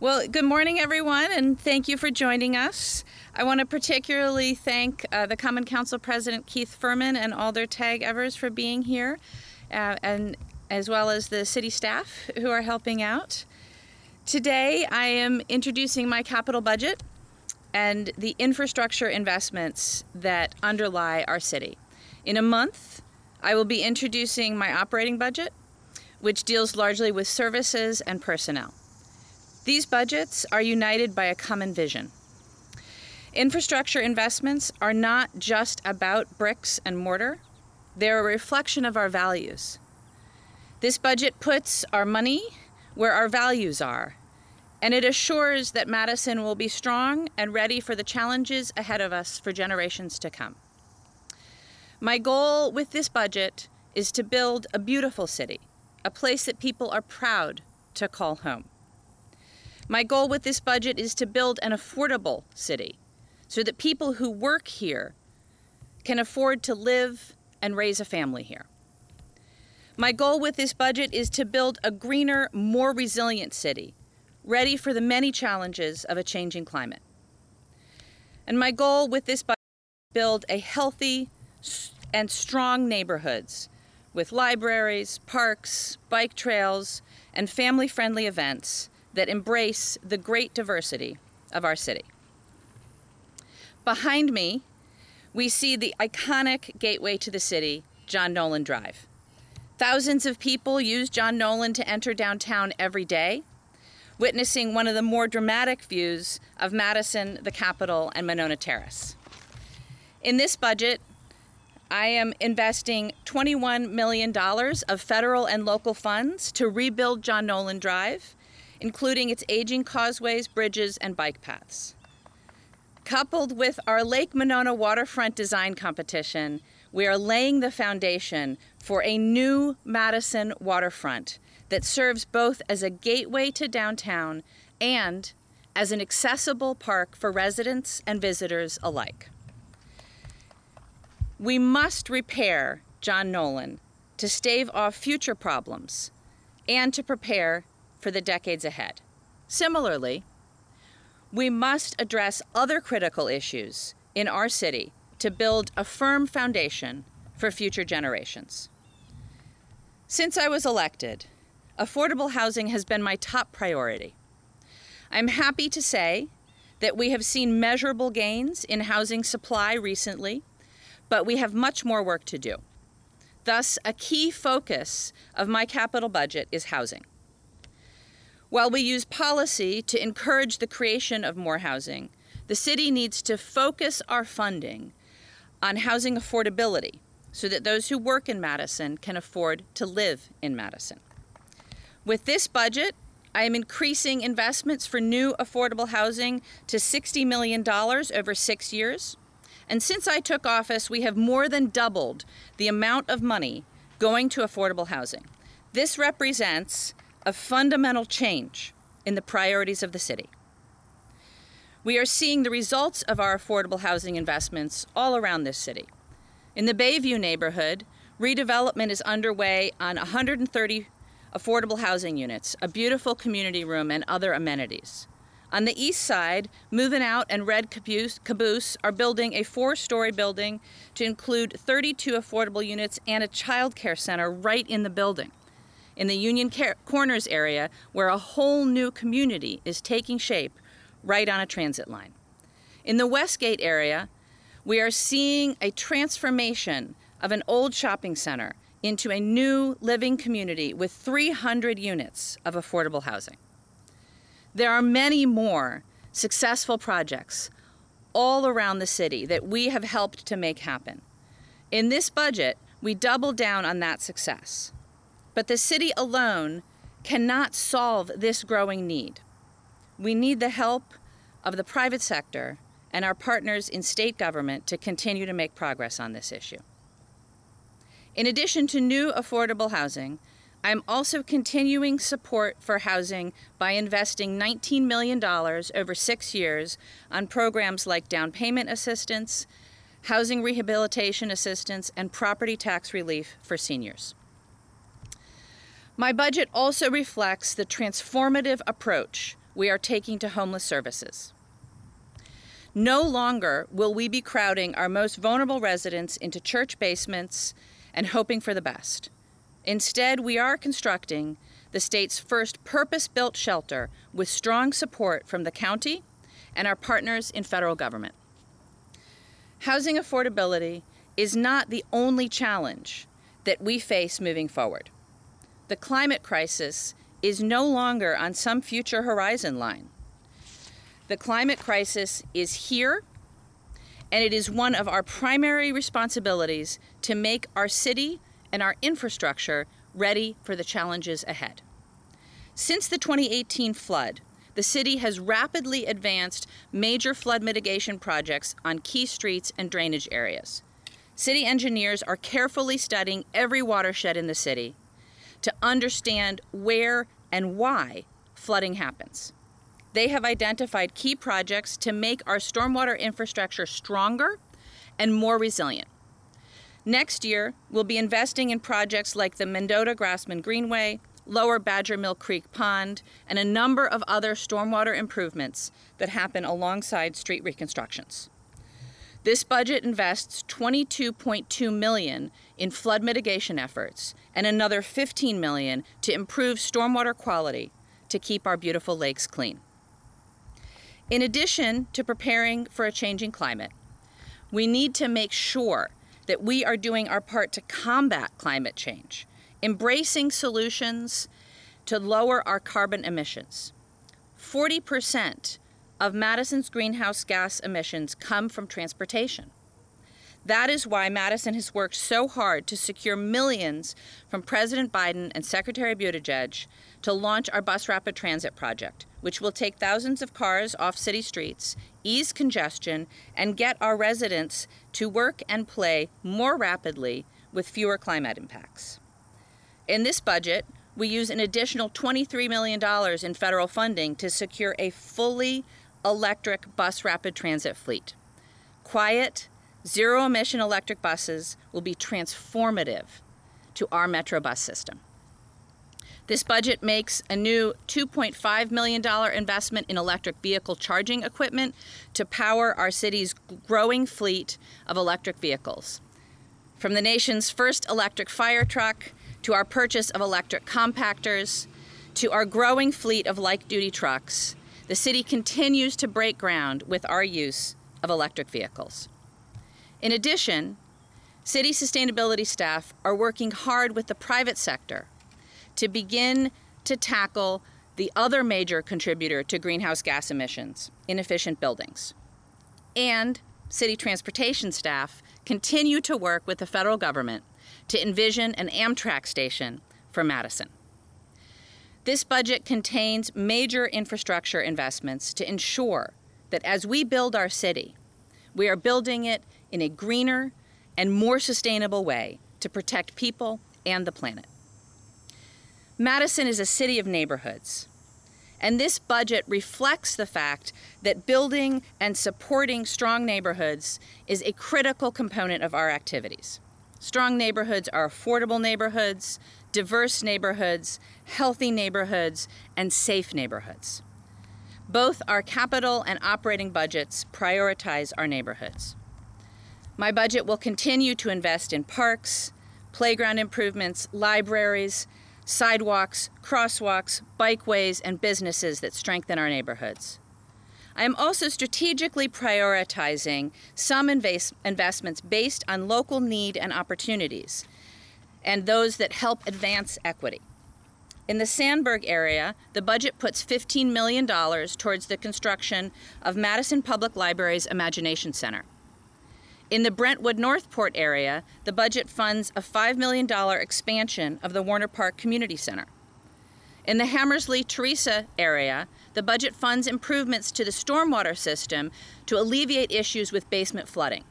Well, good morning, everyone, and thank you for joining us. I want to particularly thank uh, the Common Council President Keith Furman and Alder Tag Evers for being here, uh, and as well as the city staff who are helping out. Today, I am introducing my capital budget and the infrastructure investments that underlie our city. In a month, I will be introducing my operating budget, which deals largely with services and personnel. These budgets are united by a common vision. Infrastructure investments are not just about bricks and mortar, they're a reflection of our values. This budget puts our money where our values are, and it assures that Madison will be strong and ready for the challenges ahead of us for generations to come. My goal with this budget is to build a beautiful city, a place that people are proud to call home. My goal with this budget is to build an affordable city so that people who work here can afford to live and raise a family here. My goal with this budget is to build a greener, more resilient city, ready for the many challenges of a changing climate. And my goal with this budget is to build a healthy and strong neighborhoods with libraries, parks, bike trails, and family friendly events that embrace the great diversity of our city. Behind me, we see the iconic gateway to the city, John Nolen Drive. Thousands of people use John Nolen to enter downtown every day, witnessing one of the more dramatic views of Madison, the Capitol, and Monona Terrace. In this budget, I am investing $21 million of federal and local funds to rebuild John Nolen Drive, including its aging causeways, bridges, and bike paths. Coupled with our Lake Monona waterfront design competition, we are laying the foundation for a new Madison waterfront that serves both as a gateway to downtown and as an accessible park for residents and visitors alike. We must repair John Nolen to stave off future problems and to prepare for the decades ahead. Similarly, we must address other critical issues in our city to build a firm foundation for future generations. Since I was elected, affordable housing has been my top priority. I'm happy to say that we have seen measurable gains in housing supply recently, but we have much more work to do. Thus, a key focus of my capital budget is housing. While we use policy to encourage the creation of more housing, the city needs to focus our funding on housing affordability so that those who work in Madison can afford to live in Madison. With this budget, I am increasing investments for new affordable housing to $60 million over six years. And since I took office, we have more than doubled the amount of money going to affordable housing. This represents a fundamental change in the priorities of the city. We are seeing the results of our affordable housing investments all around this city. In the Bayview neighborhood, redevelopment is underway on 130 affordable housing units, a beautiful community room, and other amenities. On the east side, Moving Out and Red Caboose, Caboose are building a four story building to include 32 affordable units and a child care center right in the building. In the Union Corners area, where a whole new community is taking shape right on a transit line. In the Westgate area, we are seeing a transformation of an old shopping center into a new living community with 300 units of affordable housing. There are many more successful projects all around the city that we have helped to make happen. In this budget, we double down on that success. But the city alone cannot solve this growing need. We need the help of the private sector and our partners in state government to continue to make progress on this issue. In addition to new affordable housing, I'm also continuing support for housing by investing $19 million over six years on programs like down payment assistance, housing rehabilitation assistance, and property tax relief for seniors. My budget also reflects the transformative approach we are taking to homeless services. No longer will we be crowding our most vulnerable residents into church basements and hoping for the best. Instead, we are constructing the state's first purpose built shelter with strong support from the county and our partners in federal government. Housing affordability is not the only challenge that we face moving forward. The climate crisis is no longer on some future horizon line. The climate crisis is here, and it is one of our primary responsibilities to make our city and our infrastructure ready for the challenges ahead. Since the 2018 flood, the city has rapidly advanced major flood mitigation projects on key streets and drainage areas. City engineers are carefully studying every watershed in the city to understand where and why flooding happens. They have identified key projects to make our stormwater infrastructure stronger and more resilient. Next year, we'll be investing in projects like the Mendota Grassman Greenway, Lower Badger Mill Creek Pond, and a number of other stormwater improvements that happen alongside street reconstructions. This budget invests 22.2 million in flood mitigation efforts and another 15 million to improve stormwater quality to keep our beautiful lakes clean. In addition to preparing for a changing climate, we need to make sure that we are doing our part to combat climate change, embracing solutions to lower our carbon emissions. 40% of Madison's greenhouse gas emissions come from transportation. That is why Madison has worked so hard to secure millions from President Biden and Secretary Buttigieg to launch our bus rapid transit project, which will take thousands of cars off city streets, ease congestion, and get our residents to work and play more rapidly with fewer climate impacts. In this budget, we use an additional $23 million in federal funding to secure a fully electric bus rapid transit fleet. Quiet, zero emission electric buses will be transformative to our Metro bus system. This budget makes a new $2.5 million investment in electric vehicle charging equipment to power our city's growing fleet of electric vehicles. From the nation's first electric fire truck to our purchase of electric compactors to our growing fleet of light duty trucks, the city continues to break ground with our use of electric vehicles. In addition, city sustainability staff are working hard with the private sector to begin to tackle the other major contributor to greenhouse gas emissions inefficient buildings. And city transportation staff continue to work with the federal government to envision an Amtrak station for Madison. This budget contains major infrastructure investments to ensure that as we build our city, we are building it in a greener and more sustainable way to protect people and the planet. Madison is a city of neighborhoods, and this budget reflects the fact that building and supporting strong neighborhoods is a critical component of our activities. Strong neighborhoods are affordable neighborhoods, diverse neighborhoods, healthy neighborhoods, and safe neighborhoods. Both our capital and operating budgets prioritize our neighborhoods. My budget will continue to invest in parks, playground improvements, libraries, sidewalks, crosswalks, bikeways, and businesses that strengthen our neighborhoods. I am also strategically prioritizing some invest investments based on local need and opportunities, and those that help advance equity. In the Sandburg area, the budget puts $15 million towards the construction of Madison Public Library's Imagination Center. In the Brentwood Northport area, the budget funds a $5 million expansion of the Warner Park Community Center. In the Hammersley Theresa area, the budget funds improvements to the stormwater system to alleviate issues with basement flooding.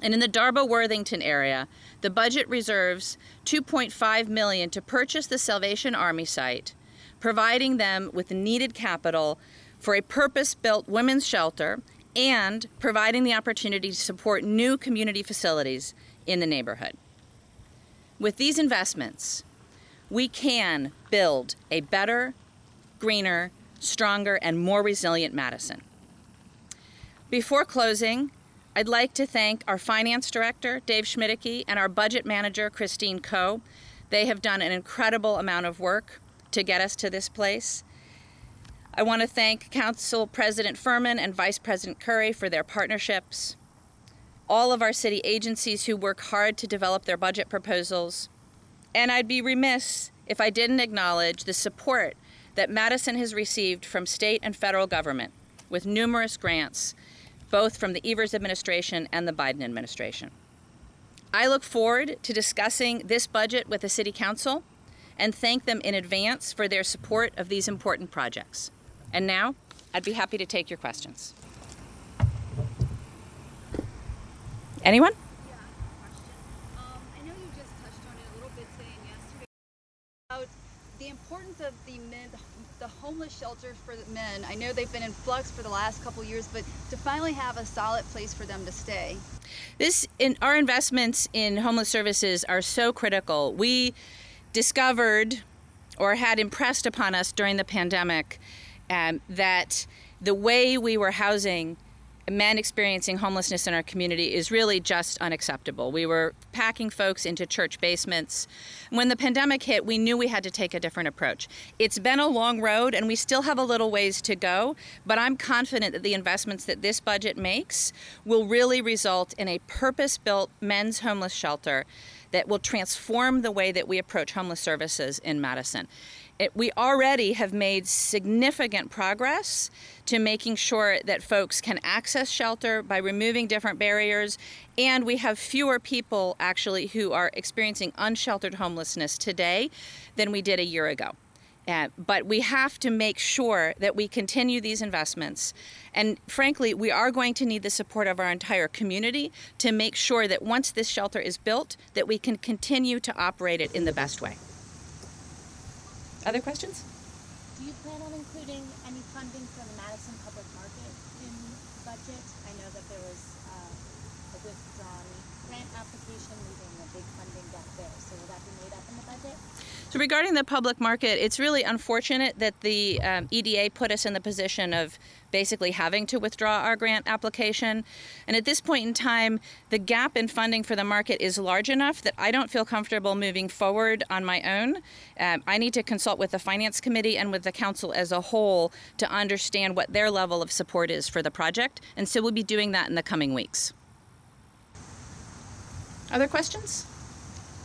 And in the Darbo Worthington area, the budget reserves 2.5 million to purchase the Salvation Army site, providing them with the needed capital for a purpose-built women's shelter and providing the opportunity to support new community facilities in the neighborhood. With these investments, we can build a better, greener, stronger, and more resilient Madison. Before closing, I'd like to thank our finance director, Dave Schmiedicke, and our budget manager, Christine Koh. They have done an incredible amount of work to get us to this place. I want to thank Council President Furman and Vice President Currie for their partnerships, all of our city agencies who work hard to develop their budget proposals, and I'd be remiss if I didn't acknowledge the support that Madison has received from state and federal government with numerous grants, both from the Evers administration and the Biden administration. I look forward to discussing this budget with the City Council and thank them in advance for their support of these important projects. And now, I'd be happy to take your questions. Anyone? Yeah, I have a question. Um, I know you just touched on it a little bit today yesterday about the importance of the men, the homeless shelters for the men. I know they've been in flux for the last couple years, but to finally have a solid place for them to stay. This in our investments in homeless services are so critical. We discovered or had impressed upon us during the pandemic um, that the way we were housing men experiencing homelessness in our community is really just unacceptable. We were packing folks into church basements. When the pandemic hit, we knew we had to take a different approach. It's been a long road and we still have a little ways to go, but I'm confident that the investments that this budget makes will really result in a purpose built men's homeless shelter that will transform the way that we approach homeless services in Madison. It, we already have made significant progress to making sure that folks can access shelter by removing different barriers, and we have fewer people actually who are experiencing unsheltered homelessness today than we did a year ago. Uh, but we have to make sure that we continue these investments. And frankly, we are going to need the support of our entire community to make sure that once this shelter is built, that we can continue to operate it in the best way. Other questions? Do you plan on including any funding for the Madison Public Market in the budget? I know that there was uh, a withdrawn grant application leaving a big funding gap there, so will that be made up in the budget? So regarding the public market, it's really unfortunate that the um, EDA put us in the position of basically having to withdraw our grant application. And at this point in time, the gap in funding for the market is large enough that I don't feel comfortable moving forward on my own. Um, I need to consult with the Finance Committee and with the Council as a whole to understand what their level of support is for the project. And so we'll be doing that in the coming weeks. Other questions?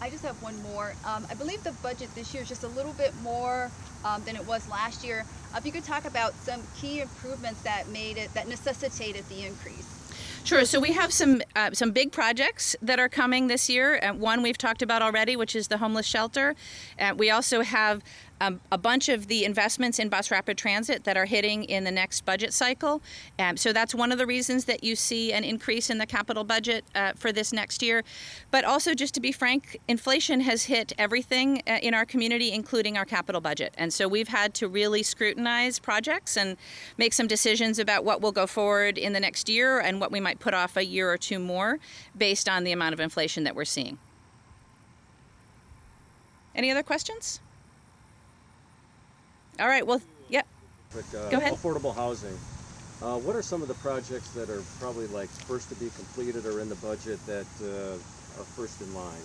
I just have one more. Um, I believe the budget this year is just a little bit more um, than it was last year. Uh, if you could talk about some key improvements that made it, that necessitated the increase. Sure. So we have some uh, some big projects that are coming this year. Uh, one we've talked about already, which is the homeless shelter. Uh, we also have um, a bunch of the investments in bus rapid transit that are hitting in the next budget cycle. Um, so that's one of the reasons that you see an increase in the capital budget uh, for this next year. But also, just to be frank, inflation has hit everything uh, in our community, including our capital budget. And so we've had to really scrutinize projects and make some decisions about what will go forward in the next year and what we might put off a year or two more based on the amount of inflation that we're seeing. Any other questions? All right, well, yeah. But, uh, Go ahead. Affordable housing. Uh, what are some of the projects that are probably like first to be completed or in the budget that uh, are first in line?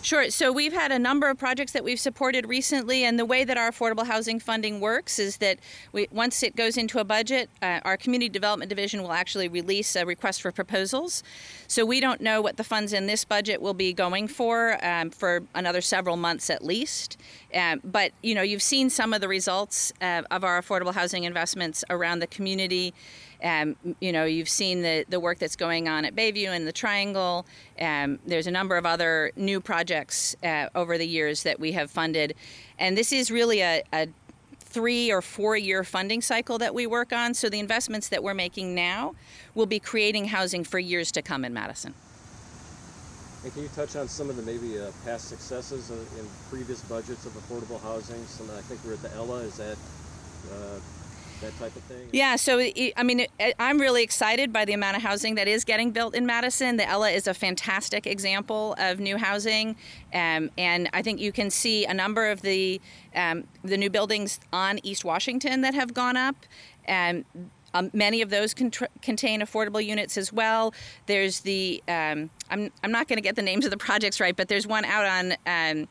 Sure. So we've had a number of projects that we've supported recently, and the way that our affordable housing funding works is that we, once it goes into a budget, uh, our community development division will actually release a request for proposals. So we don't know what the funds in this budget will be going for um, for another several months at least. Um, but you know, you've seen some of the results uh, of our affordable housing investments around the community. Um, you know, you've seen the, the work that's going on at Bayview and the Triangle. Um, there's a number of other new projects uh, over the years that we have funded. And this is really a, a three or four year funding cycle that we work on. So the investments that we're making now will be creating housing for years to come in Madison. And can you touch on some of the maybe uh, past successes in previous budgets of affordable housing? Some, I think we're at the Ella. Is that uh, that type of thing? Yeah, so I mean, I'm really excited by the amount of housing that is getting built in Madison. The Ella is a fantastic example of new housing, um, and I think you can see a number of the um, the new buildings on East Washington that have gone up. Um, um, many of those contr contain affordable units as well. There's the um, I'm I'm not going to get the names of the projects right, but there's one out on. Um,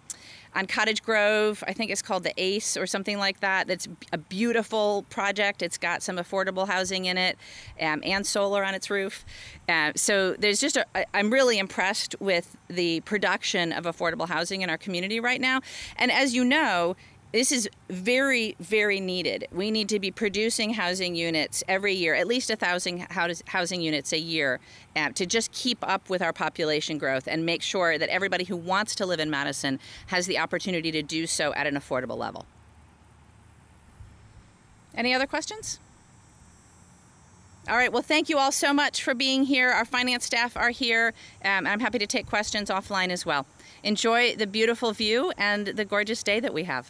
on Cottage Grove. I think it's called the Ace or something like that. That's a beautiful project. It's got some affordable housing in it um, and solar on its roof. Uh, so there's just a, I'm really impressed with the production of affordable housing in our community right now. And as you know, this is very, very needed. We need to be producing housing units every year, at least a thousand housing units a year, uh, to just keep up with our population growth and make sure that everybody who wants to live in Madison has the opportunity to do so at an affordable level. Any other questions? All right, well, thank you all so much for being here. Our finance staff are here. Um, I'm happy to take questions offline as well. Enjoy the beautiful view and the gorgeous day that we have.